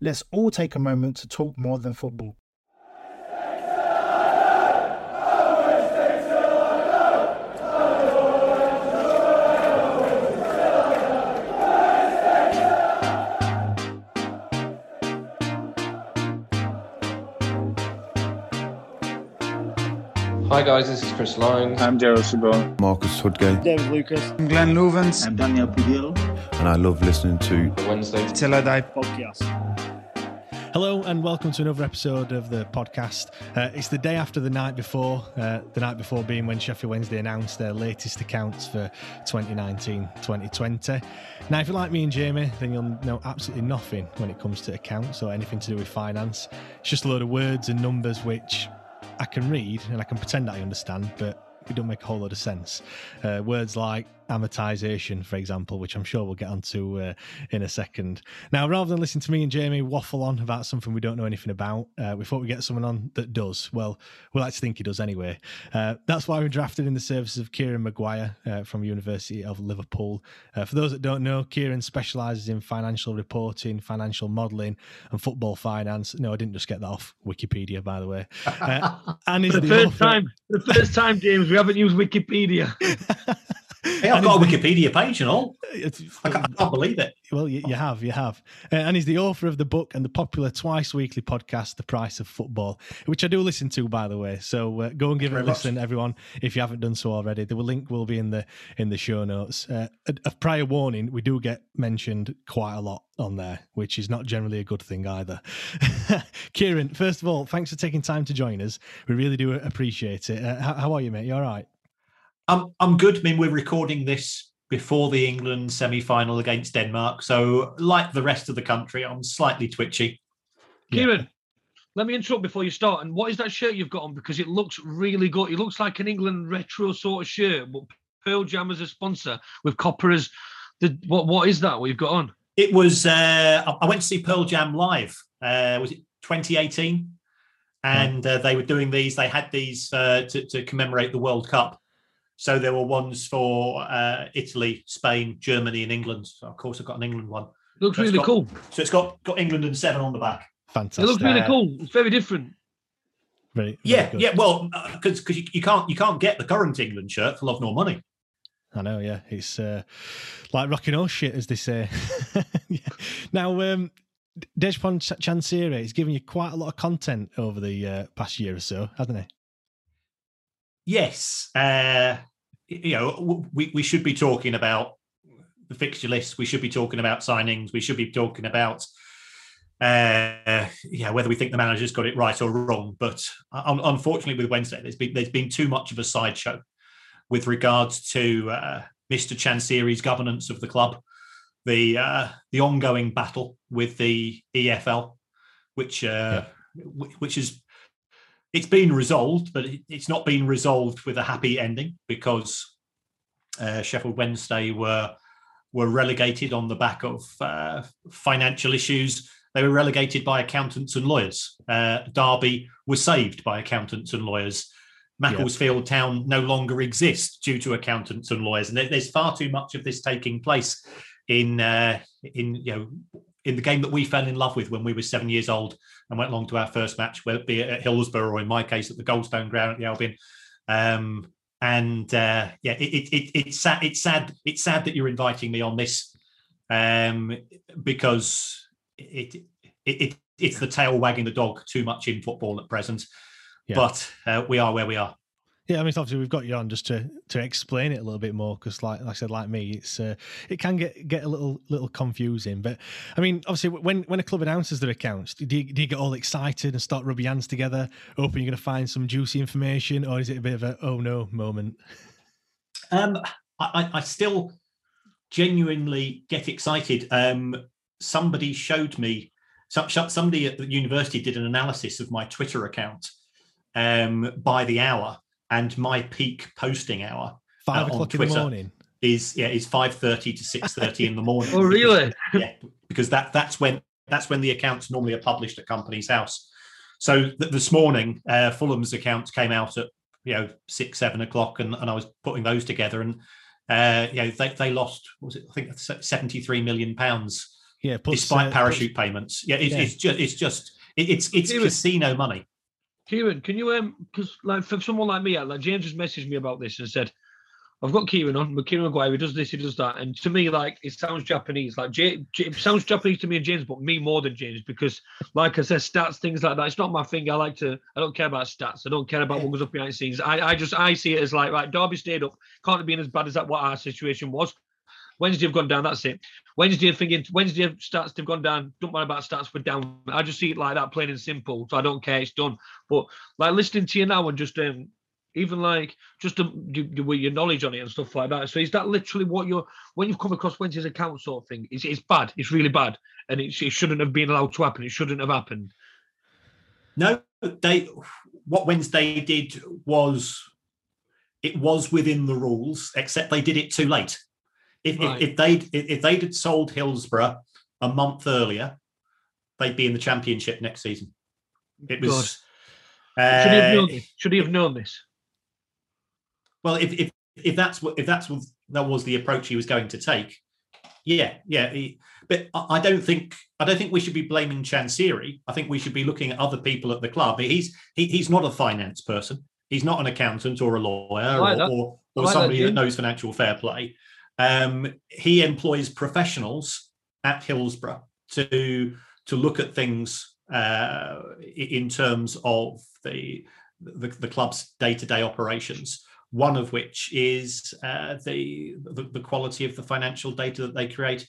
Let's all take a moment to talk more than football. Hi guys, this is Chris Lyons. I'm Gerald Sibon. Marcus Tudgay. David Lucas. I'm Glenn Loovens. I'm Daniel Pudil. And I love listening to Wednesday Til I Die podcast. Hello and welcome to another episode of the podcast. Uh, it's the day after the night before, uh, the night before being when Sheffield Wednesday announced their latest accounts for 2019-2020. Now, if you're like me and Jamie, then you'll know absolutely nothing when it comes to accounts or anything to do with finance. It's just a load of words and numbers which I can read and I can pretend I understand, but it don't make a whole lot of sense. Uh, words like amortization, for example, which I'm sure we'll get onto uh, in a second. Now, rather than listen to me and Jamie waffle on about something we don't know anything about, uh, we thought we'd get someone on that does. Well, we like to think he does anyway. Uh, that's why we drafted in the services of Kieran Maguire uh, from University of Liverpool. Uh, for those that don't know, Kieran specialises in financial reporting, financial modelling, and football finance. No, I didn't just get that off Wikipedia, by the way. Uh, and is the, the first time, the first time, James, we haven't used Wikipedia. Hey, I've got a Wikipedia page and all. I can't, I can't believe it. Well, you, you have, you have. Uh, and he's the author of the book and the popular twice weekly podcast, The Price of Football, which I do listen to, by the way. So uh, go and give it a listen, much. everyone, if you haven't done so already. The link will be in the in the show notes. Uh, a, a prior warning: we do get mentioned quite a lot on there, which is not generally a good thing either. Kieran, first of all, thanks for taking time to join us. We really do appreciate it. Uh, how, how are you, mate? You all right? I'm I'm good. I mean, we're recording this before the England semi-final against Denmark, so like the rest of the country, I'm slightly twitchy. Kieran, yeah. let me interrupt before you start. And what is that shirt you've got on? Because it looks really good. It looks like an England retro sort of shirt, but Pearl Jam as a sponsor with copper as the what? What is that? What you've got on? It was. Uh, I went to see Pearl Jam live. Uh, was it 2018? And uh, they were doing these. They had these uh, to, to commemorate the World Cup so there were ones for uh, Italy, Spain, Germany, and England. So of course, I've got an England one. Looks so really got, cool. So it's got got England and seven on the back. Fantastic. It looks really cool. It's very different. Very, very yeah, good. yeah. Well, because uh, because you, you, can't you can't get the current England shirt for love nor money. I know. Yeah, it's uh, like rocking all shit, as they say. yeah. Now, um, Dejphon Chansiri has given you quite a lot of content over the uh, past year or so, hasn't he? Yes, uh, you know, we, we should be talking about the fixture list. We should be talking about signings. We should be talking about, uh, yeah, whether we think the manager's got it right or wrong. But unfortunately, with Wednesday, there's been there's been too much of a sideshow with regards to uh, Mr. Chansiri's governance of the club, the uh, the ongoing battle with the EFL, which uh, yeah. which is it's been resolved, but it's not been resolved with a happy ending because uh, Sheffield Wednesday were were relegated on the back of uh, financial issues. They were relegated by accountants and lawyers. Uh, Derby was saved by accountants and lawyers. Macclesfield Town no longer exists due to accountants and lawyers, and there's far too much of this taking place in uh, in you know in the game that we fell in love with when we were seven years old and went along to our first match, whether it be at Hillsborough or in my case at the Goldstone Ground at the Albion. Um, and uh, yeah, it, it, it, it's sad. It's sad. It's sad that you're inviting me on this um, because it, it, it's the tail wagging the dog too much in football at present. Yeah. But uh, we are where we are. Yeah, I mean, obviously we've got you on just to to explain it a little bit more because, like, like I said, like me, it's uh, it can get get a little little confusing. But I mean, obviously, when when a club announces their accounts, do you, do you get all excited and start rubbing hands together, hoping you're going to find some juicy information, or is it a bit of a oh no moment? Um, I, I still genuinely get excited. Um, somebody showed me somebody at the university did an analysis of my Twitter account um, by the hour and my peak posting hour five uh, o'clock in the morning is yeah is five thirty to six thirty in the morning. oh, really? yeah, because that that's when that's when the accounts normally are published at Companies House. So th- this morning, uh, Fulham's accounts came out at you know six seven o'clock, and, and I was putting those together, and uh, you know they they lost was it I think seventy three million pounds. Yeah, plus, despite uh, parachute plus, payments. Yeah, it, yeah, it's just it's just it, it's it's casino money. Kieran, can you um because like for someone like me, like James just messaged me about this and said, I've got Kieran on, but Kieran Maguire, he does this, he does that. And to me, like it sounds Japanese. Like it sounds Japanese to me and James, but me more than James, because like I said, stats, things like that. It's not my thing. I like to I don't care about stats. I don't care about what goes up behind the scenes. I, I just I see it as like right, Derby stayed up, can't have been as bad as that what our situation was. Wednesday have gone down. That's it. Wednesday thinking Wednesday starts to have gone down. Don't worry about stats. We're down. I just see it like that, plain and simple. So I don't care. It's done. But like listening to you now and just um, even like just you, with your knowledge on it and stuff like that. So is that literally what you're when you've come across Wednesday's account sort of thing? It's, it's bad. It's really bad, and it, it shouldn't have been allowed to happen. It shouldn't have happened. No, they. What Wednesday did was it was within the rules, except they did it too late. If, right. if, if they'd if they'd had sold Hillsborough a month earlier, they'd be in the championship next season. It was. Uh, should he have known this? Should he have known this? Well, if if if that's what if that's what that was the approach he was going to take, yeah, yeah. He, but I don't think I don't think we should be blaming Chansiri. I think we should be looking at other people at the club. He's he, he's not a finance person. He's not an accountant or a lawyer like or, or, or like somebody that, that knows financial fair play. Um, he employs professionals at Hillsborough to to look at things uh, in terms of the the, the club's day to day operations. One of which is uh, the, the, the quality of the financial data that they create.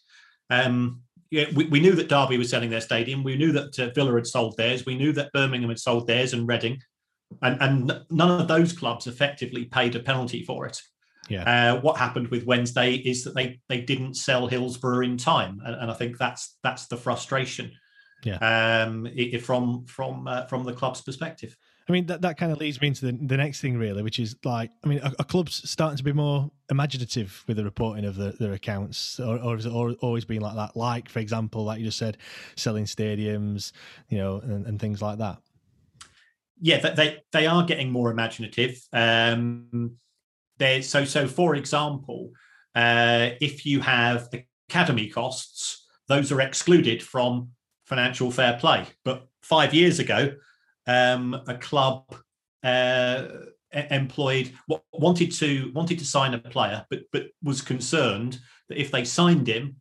Um, yeah, we, we knew that Derby was selling their stadium. We knew that uh, Villa had sold theirs. We knew that Birmingham had sold theirs and Reading, and and none of those clubs effectively paid a penalty for it. Yeah. Uh, what happened with Wednesday is that they they didn't sell Hillsborough in time, and, and I think that's that's the frustration. Yeah. Um, it, from from uh, from the club's perspective. I mean that, that kind of leads me into the, the next thing really, which is like I mean, a, a club's starting to be more imaginative with the reporting of the, their accounts, or, or has it always been like that? Like for example, like you just said, selling stadiums, you know, and, and things like that. Yeah, they they are getting more imaginative. Um, so so for example uh, if you have academy costs those are excluded from financial fair play. But five years ago um, a club uh, employed wanted to wanted to sign a player but but was concerned that if they signed him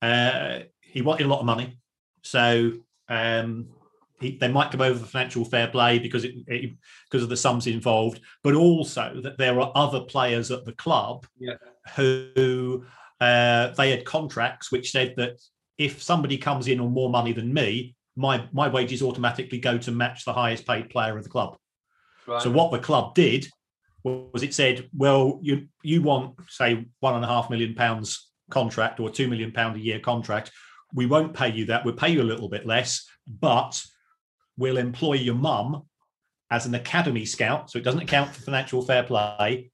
uh, he wanted a lot of money. So um, he, they might come over for financial fair play because it, it, because of the sums involved, but also that there are other players at the club yeah. who uh, they had contracts which said that if somebody comes in on more money than me, my my wages automatically go to match the highest paid player of the club. Right. So what the club did was it said, well, you you want say one and a half million pounds contract or two million pound a year contract. We won't pay you that. We'll pay you a little bit less, but will employ your mum as an academy scout, so it doesn't account for financial fair play.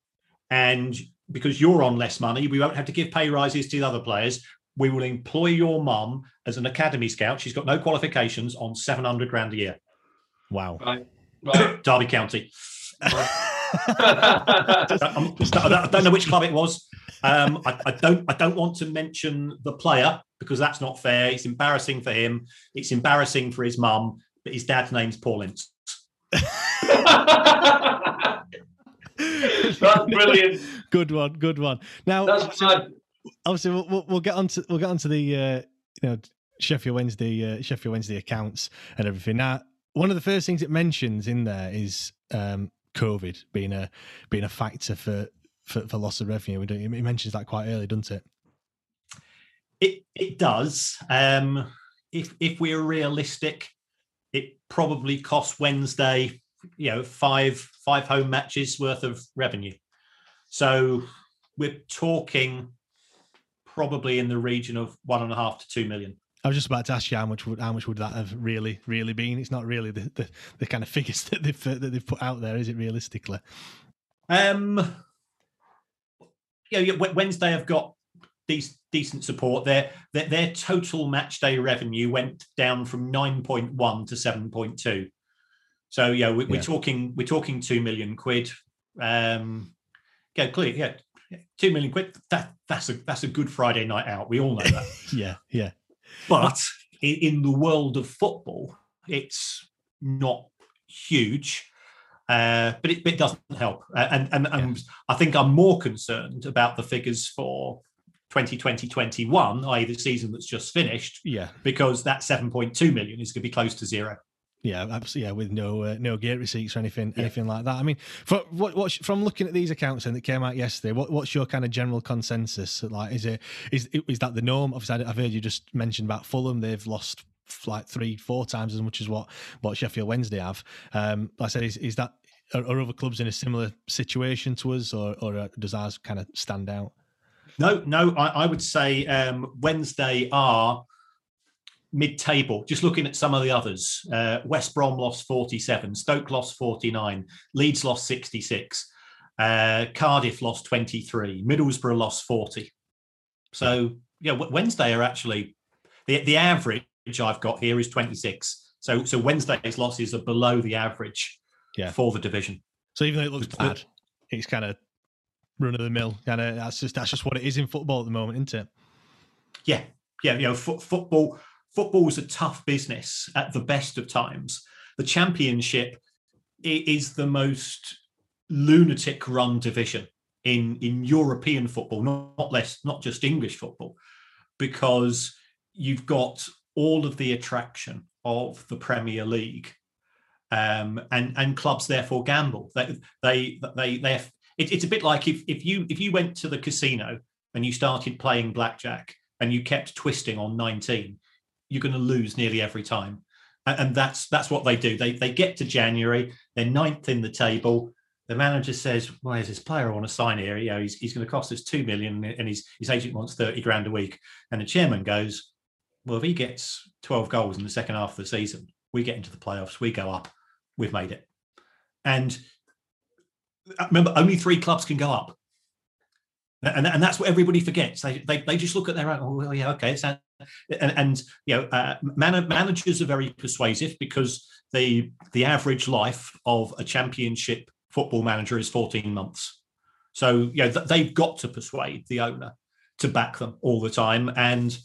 And because you're on less money, we won't have to give pay rises to the other players. We will employ your mum as an academy scout. She's got no qualifications on 700 grand a year. Wow. Right. right. Derby County. I don't know which club it was. Um, I, I, don't. I don't want to mention the player because that's not fair. It's embarrassing for him. It's embarrassing for his mum, but his dad's name's Paul Ince. That's brilliant. good one, good one. Now, That's mad. obviously, we'll, we'll, we'll get on to we'll get on to the uh, you know Sheffield Wednesday uh, Sheffield Wednesday accounts and everything. Now, one of the first things it mentions in there is um, COVID being a being a factor for for, for loss of revenue. It mentions that quite early, doesn't it? It it does. Um, if if we're realistic, it probably costs Wednesday, you know, five five home matches worth of revenue. So we're talking probably in the region of one and a half to two million. I was just about to ask you how much would how much would that have really really been? It's not really the the, the kind of figures that they've that they've put out there, is it? Realistically, um, yeah, yeah, Wednesday have got these decent support. Their, their their total match day revenue went down from nine point one to seven point two. So yeah, we, are yeah. talking we're talking two million quid. Um, yeah, clear, yeah, two million quid. That that's a that's a good Friday night out. We all know that. yeah, yeah. But in, the world of football, it's not huge. Uh, but it, it, doesn't help. Uh, and and, and yeah. I think I'm more concerned about the figures for 2020-21, i.e. the season that's just finished. Yeah. Because that 7.2 million is going to be close to zero. Yeah, absolutely. Yeah, with no uh, no gate receipts or anything yeah. anything like that. I mean, for, what, what from looking at these accounts and that came out yesterday, what, what's your kind of general consensus? Like, is it is is that the norm? Obviously, I've heard you just mentioned about Fulham. They've lost like three, four times as much as what what Sheffield Wednesday have. Um, like I said, is is that are, are other clubs in a similar situation to us, or or uh, does ours kind of stand out? No, no, I, I would say um, Wednesday are mid-table. Just looking at some of the others, uh, West Brom lost 47, Stoke lost 49, Leeds lost 66, uh, Cardiff lost 23, Middlesbrough lost 40. So yeah, Wednesday are actually the the average I've got here is 26. So so Wednesday's losses are below the average yeah. for the division. So even though it looks bad, it's kind of run of the mill. Kind of that's just that's just what it is in football at the moment, isn't it? Yeah, yeah. You know, f- football football is a tough business at the best of times. The championship is the most lunatic run division in in European football, not, not less, not just English football, because you've got all of the attraction of the Premier League, um, and and clubs therefore gamble. They they they they it, it's a bit like if if you if you went to the casino and you started playing blackjack and you kept twisting on 19 you're going to lose nearly every time and, and that's that's what they do they they get to january they're ninth in the table the manager says, "Why well, is this player want to sign here? You know, he's, he's going to cost us two million, and his his agent wants thirty grand a week." And the chairman goes, "Well, if he gets twelve goals in the second half of the season, we get into the playoffs, we go up, we've made it." And remember, only three clubs can go up. And, and that's what everybody forgets. They, they, they just look at their own, oh, well, yeah, okay. and, and, you know, uh, man, managers are very persuasive because the, the average life of a championship football manager is 14 months. So, you know, they've got to persuade the owner to back them all the time. And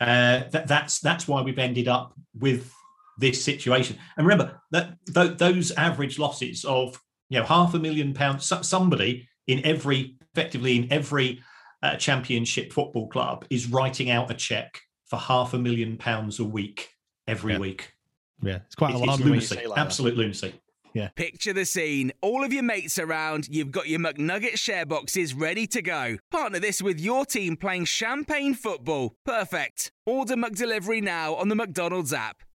uh, that, that's, that's why we've ended up with this situation. And remember that th- those average losses of you know half a million pounds somebody in every effectively in every uh, championship football club is writing out a check for half a million pounds a week every yeah. week yeah it's quite it's, alarming it's lunacy. Like absolute that. lunacy yeah. Picture the scene. All of your mates around, you've got your McNugget share boxes ready to go. Partner this with your team playing champagne football. Perfect. Order McDelivery now on the McDonald's app.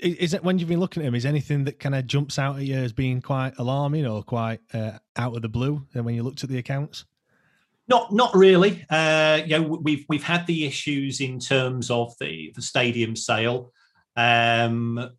is it when you've been looking at him? Is anything that kind of jumps out at you as being quite alarming or quite uh, out of the blue? And when you looked at the accounts, Not, not really. Uh, you know, we've we've had the issues in terms of the the stadium sale. Um,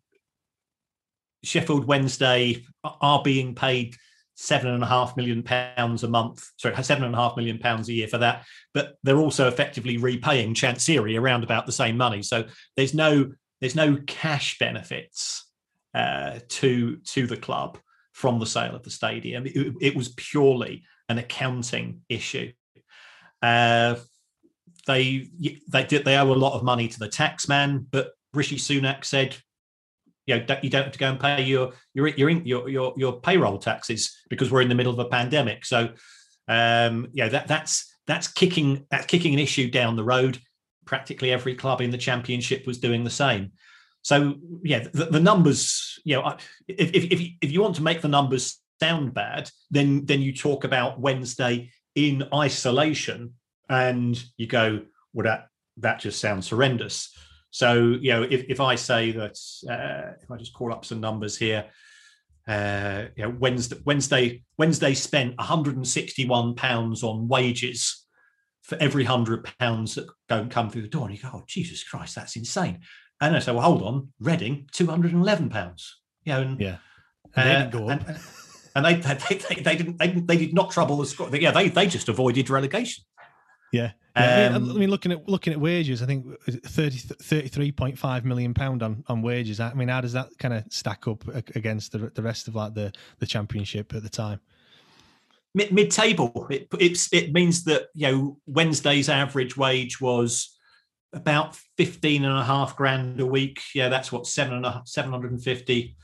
Sheffield Wednesday are being paid seven and a half million pounds a month. Sorry, seven and a half million pounds a year for that. But they're also effectively repaying Chansiri around about the same money. So there's no there's no cash benefits uh, to to the club from the sale of the stadium. It, it was purely an accounting issue. Uh, they they did they owe a lot of money to the tax man, but Rishi Sunak said, you know, you don't have to go and pay your your your your your, your payroll taxes because we're in the middle of a pandemic. So, um, yeah, that that's that's kicking that's kicking an issue down the road. Practically every club in the championship was doing the same. So, yeah, the, the numbers. You know, if, if if if you want to make the numbers sound bad, then then you talk about Wednesday in isolation, and you go, well, that that just sounds horrendous. So, you know, if, if I say that, uh, if I just call up some numbers here, uh, you know, Wednesday, Wednesday, Wednesday spent 161 pounds on wages for every hundred pounds that don't come through the door. And you go, oh, Jesus Christ, that's insane. And I say, well, hold on, Reading, 211 pounds. You know, and, yeah, and they uh, didn't go up. and, and they, they, they, they didn't they, they did not trouble the score. Yeah, they they just avoided relegation. Yeah. Yeah, I, Um, mean, looking at looking at wages, I think 30, 33.5 million pound on, on wages. I mean, how does that kind of stack up against the the rest of like the the championship at the time? Mid, mid-table. It, it's, it means that you know Wednesday's average wage was about 15 and a half grand a week. Yeah, that's what seven and a seven hundred and fifty.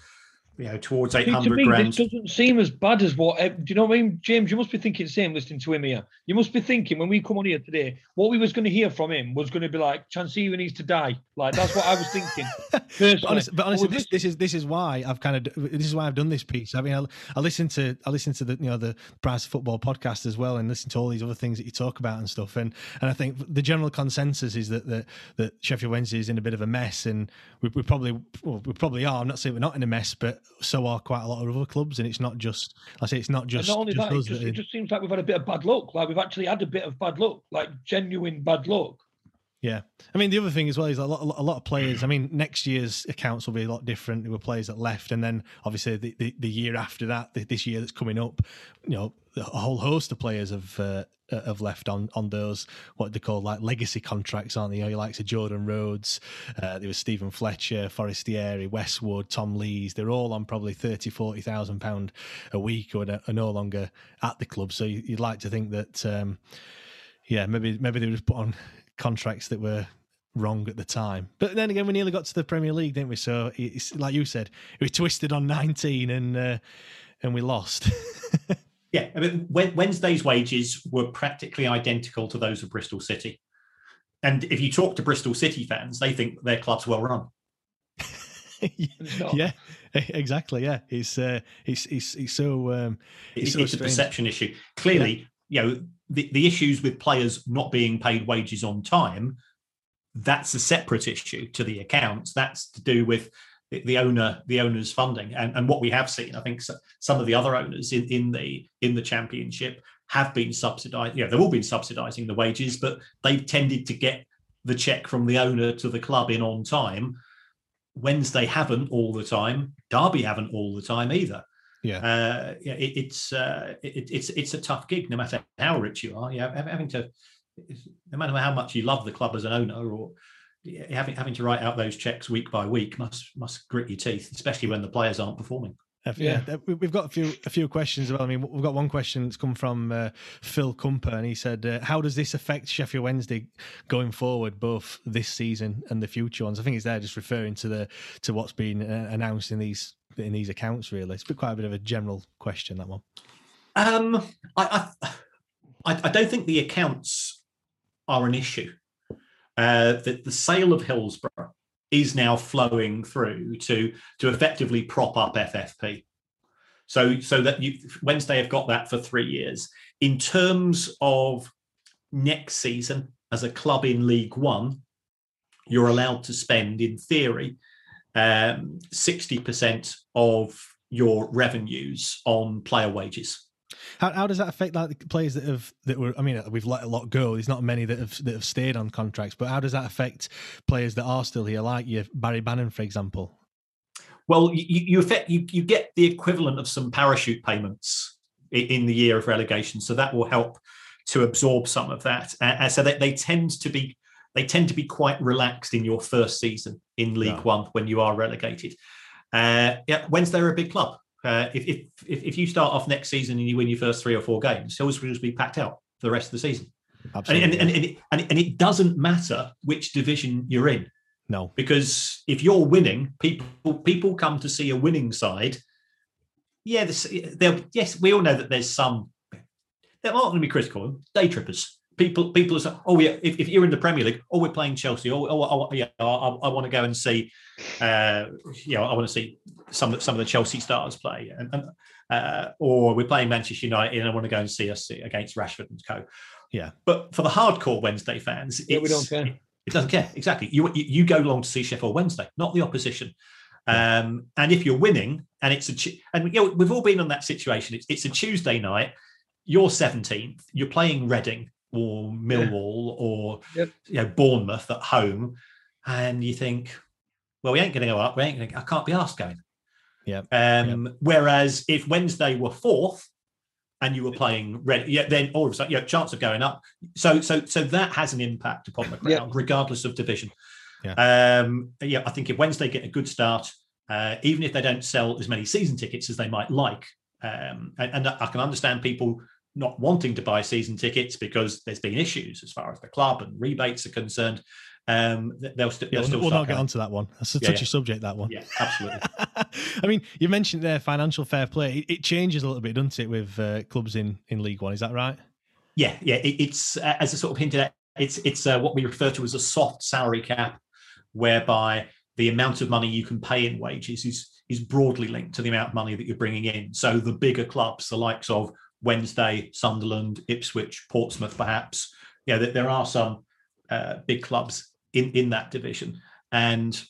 You know, towards eight See, to me, grand. this doesn't seem as bad as what. Do you know what I mean, James? You must be thinking the same listening to him here. You must be thinking when we come on here today, what we was going to hear from him was going to be like, Chansiri needs to die. Like that's what I was thinking. But honestly, but honestly this, this is this is why I've kind of this is why I've done this piece. I mean, I, I listen to I listen to the you know the Price of Football podcast as well, and listen to all these other things that you talk about and stuff. And and I think the general consensus is that that, that Sheffield Wednesday is in a bit of a mess, and we, we probably well, we probably are. I'm not saying we're not in a mess, but so are quite a lot of other clubs, and it's not just I say it's not And just not only just that, it just, it just seems like we've had a bit of bad luck. Like we've actually had a bit of bad luck, like genuine bad luck. Yeah, I mean the other thing as well is a lot, a lot of players. I mean, next year's accounts will be a lot different. There were players that left, and then obviously the, the, the year after that, the, this year that's coming up, you know, a whole host of players have uh, uh, have left on on those what they call like legacy contracts, aren't they? You know, your likes of Jordan Rhodes, uh, there was Steven Fletcher, Forestieri, Westwood, Tom Lees. They're all on probably thirty, forty thousand pound a week, or are no longer at the club. So you- you'd like to think that. Um, yeah, maybe maybe they were just put on contracts that were wrong at the time. But then again, we nearly got to the Premier League, didn't we? So it's like you said, we twisted on 19 and uh, and we lost. Yeah, I mean, Wednesday's wages were practically identical to those of Bristol City. And if you talk to Bristol City fans, they think their club's well run. not. yeah, exactly. Yeah, it's uh, it's it's it's so um, It's, so it's a perception issue. Clearly, you know, the, the issues with players not being paid wages on time, that's a separate issue to the accounts. That's to do with the, the owner, the owner's funding. And, and what we have seen, I think so, some of the other owners in, in the in the championship have been subsidized, you know, they've all been subsidizing the wages, but they've tended to get the check from the owner to the club in on time. Wednesday haven't all the time. Derby haven't all the time either Yeah, uh, yeah, it, it's uh, it, it's it's a tough gig, no matter how rich you are. Yeah, having to, no matter how much you love the club as an owner, or having having to write out those checks week by week must must grit your teeth, especially when the players aren't performing. Yeah. we- We've got a few a few questions. Well, I mean, we've got one question that's come from uh, Phil Cumper, and he said, uh, "How does this affect Sheffield Wednesday going forward, both this season and the future ones?" I think he's there just referring to the to what's been uh, announced in these in these accounts. Really, it's been quite a bit of a general question that one. Um, I, I I don't think the accounts are an issue. Uh, that the sale of Hillsborough is now flowing through to to effectively prop up FFP. So so that you Wednesday have got that for three years. In terms of next season as a club in League One, you're allowed to spend, in theory, um, 60% of your revenues on player wages. How, how does that affect like the players that have that were? I mean, we've let a lot go. There's not many that have that have stayed on contracts, but how does that affect players that are still here, like you, Barry Bannan, for example? Well, you you, affect, you you get the equivalent of some parachute payments in the year of relegation, so that will help to absorb some of that. So they, they tend to be they tend to be quite relaxed in your first season in League yeah. One when you are relegated. Uh, yeah, Wednesday are a big club. Uh, if, if if you start off next season and you win your first three or four games, always will be packed out for the rest of the season. Absolutely. And, and, and, it, and, and it doesn't matter which division you're in. No, because if you're winning, people people come to see a winning side. Yeah, yes, we all know that there's some. They're not going to be critical. Day trippers people people are saying, oh yeah, if, if, you're in the Premier League, oh we're playing Chelsea, oh, oh, oh yeah, I, I, want to go and see, uh, you know, I want to see some some of the Chelsea stars play, and, and uh, or we're playing Manchester United, and I want to go and see us against Rashford and co. Yeah, but for the hardcore Wednesday fans, yeah, we don't care. It, it doesn't care exactly. You you go along to see Sheffield Wednesday, not the opposition. Um, and if you're winning, and it's a and you know, we've all been on that situation. It's, it's a Tuesday night. You're 17th. You're playing Reading or Millwall yeah. or yep. you know Bournemouth at home, and you think, well, we ain't going to go up. We ain't going. I can't be asked going. Yeah. Um, yep. Whereas if Wednesday were fourth and you were playing red, yeah, then all of a sudden, yeah, chance of going up. So, so, so that has an impact upon the crowd, yep. regardless of division. Yeah. Um, yeah, I think if Wednesday get a good start, uh, even if they don't sell as many season tickets as they might like, um, and, and I can understand people not wanting to buy season tickets because there's been issues as far as the club and rebates are concerned. Um, they'll, st- yeah, they'll still. We'll not get onto that one. That's a yeah, touchy yeah. subject. That one. Yeah, absolutely. I mean, you mentioned there financial fair play. It, it, changes a little bit, doesn't it, with uh, clubs in in League One? Is that right? Yeah, yeah. It, it's uh, as I sort of hinted at. It's it's uh, what we refer to as a soft salary cap, whereby the amount of money you can pay in wages is is broadly linked to the amount of money that you're bringing in. So the bigger clubs, the likes of Wednesday, Sunderland, Ipswich, Portsmouth, perhaps. Yeah, there are some uh, big clubs in in that division, and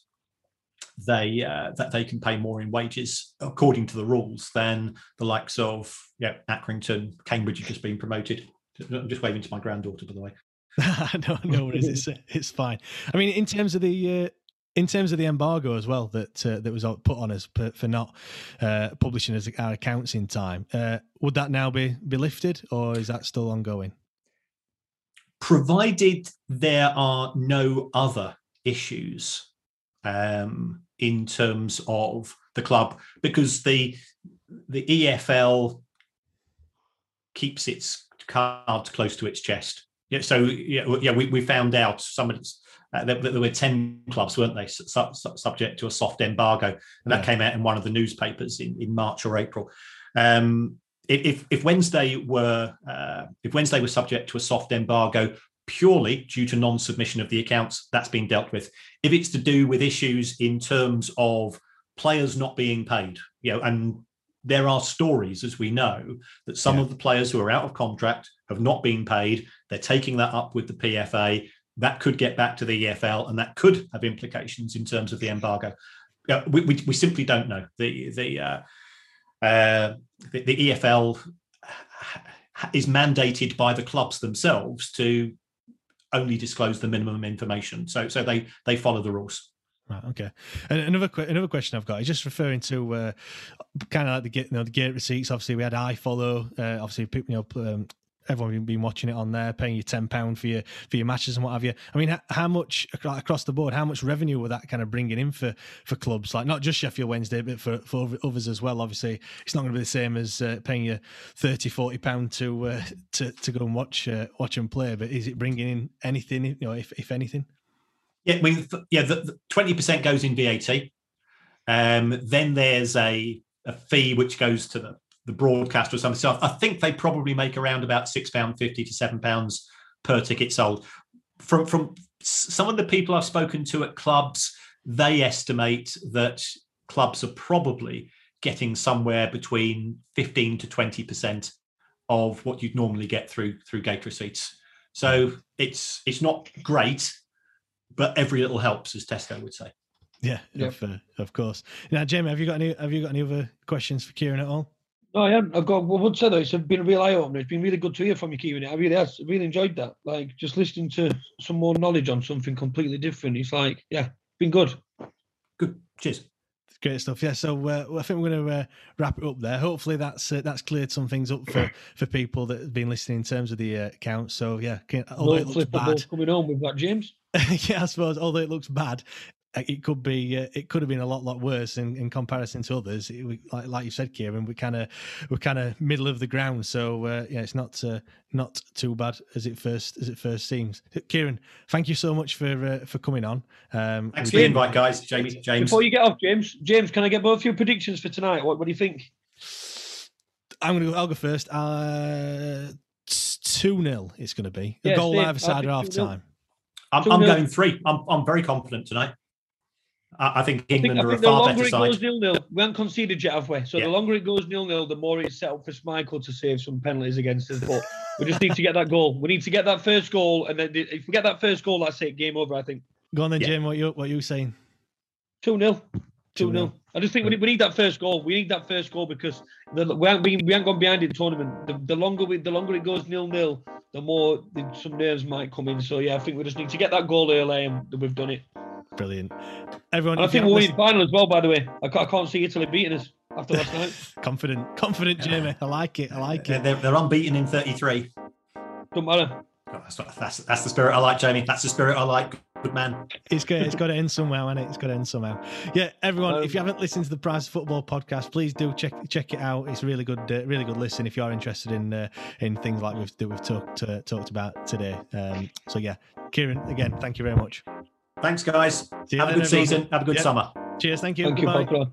they uh, that they can pay more in wages according to the rules than the likes of yeah Accrington, Cambridge have just been promoted. I'm just waving to my granddaughter, by the way. no, no worries. It's it's fine. I mean, in terms of the uh, in terms of the embargo as well that uh, that was put on us for not uh, publishing our accounts in time, uh, would that now be be lifted, or is that still ongoing? Provided there are no other issues um, in terms of the club, because the the EFL keeps its cards close to its chest. Yeah, so yeah, yeah, we, we found out somebody's uh, there, there, were 10 clubs, weren't they, su- su- subject to a soft embargo. And that yeah. came out in one of the newspapers in, in March or April. Um, if, if Wednesday were uh, if Wednesday was subject to a soft embargo purely due to non-submission of the accounts, that's been dealt with. If it's to do with issues in terms of players not being paid, you know, and there are stories, as we know, that some yeah. of the players who are out of contract have not been paid. They're taking that up with the PFA that could get back to the EFL and that could have implications in terms of the embargo. Uh, we, we, we, simply don't know. The the, uh, uh, the, the EFL is mandated by the clubs themselves to only disclose the minimum information. So so they they follow the rules. Right, okay. And another another question I've got is just referring to uh, kind of like the you know, the gate receipts. Obviously, we had iFollow. Uh, obviously, you know, um, everyone been watching it on there, paying you ten pound for your for your matches and what have you. I mean, how much across the board? How much revenue were that kind of bringing in for for clubs like not just Sheffield Wednesday, but for for others as well? Obviously, it's not going to be the same as uh, paying you 30 40 pound to uh, to to go and watch uh, watch and play. But is it bringing in anything? You know, if if anything. Yeah, I mean, yeah, twenty percent goes in VAT. Um, then there's a a fee which goes to the the broadcaster or something. So I think they probably make around about six pound fifty to seven pounds per ticket sold. From from some of the people I've spoken to at clubs, they estimate that clubs are probably getting somewhere between 15 to 20 percent of what you'd normally get through through gate receipts. So it's it's not great, but every little helps, as Tesco would say. Yeah, of, uh, of course. Now, Jamie, have you got any have you got any other questions for Kieran at all? No, I am. I've got. I would say though, it's been a real eye opener. It's been really good to hear from you, Kieran. I really has. Really enjoyed that. Like just listening to some more knowledge on something completely different. It's like, yeah, been good. Good. Cheers. Great stuff. Yeah. So uh, I think we're going to uh, wrap it up there. Hopefully that's uh, that's cleared some things up for, for people that have been listening in terms of the uh, account. So yeah, can, although No it looks flip bad, coming home with that, James. yeah, I suppose although it looks bad, uh, it could be uh, it could have been a lot lot worse in, in comparison to others. It, we, like like you said, Kieran, we kind of we're kind of middle of the ground. So uh, yeah, it's not uh, not too bad as it first as it first seems. Kieran, thank you so much for uh, for coming on. Um, Thanks for the invite, guys. Jamie, James. Before you get off, James, James, can I get both your predictions for tonight? What, what do you think? I'm gonna go. I'll go first. Uh, two 0 It's going to be a Yeah, goal same. either side at I half time. I'm, I'm going three. I'm I'm very confident tonight. I, I think I think, England I are a think the far longer better it side. goes nil nil, we haven't conceded yet, have we? So Yeah. the longer it goes nil nil, the more it's set up for Schmeichel to save some penalties against us. But we just need to get that goal. We need to get that first goal, and then if we get that first goal, that's it. Game over. I think Go on then, Yeah. Jim. What you what you saying? two 0 Two 2-0. 0 I just think we need, we need that first goal. We need that first goal because the, we haven't been, we haven't gone behind in the tournament. The, the longer we, the longer it goes nil nil, the more the, some nerves might come in. So yeah, I think we just need to get that goal early, and we've done it. Brilliant. Everyone, And I think we'll haven't win final as well. By the way, I can't, I can't see Italy beating us after last night. confident, confident, Jamie. I like it. I like it. they're, they're unbeaten in 33. Don't matter. Oh, that's, what- that's that's the spirit I like, Jamie. That's the spirit I like. Good man. It's got it's got to end somehow, and it? it's got to end somehow. Yeah, everyone. if you haven't listened to the Price Football podcast, please do check check it out. It's really good, uh, really good listen if you are interested in uh, in things like we've that we've talked uh, talked about today. Um, so yeah, Kieran, again, thank you very much. Thanks, guys. See Have a good everyone. season. Have a good Yep. summer. Cheers. Thank you. Thank you, Goodbye. Pokra. The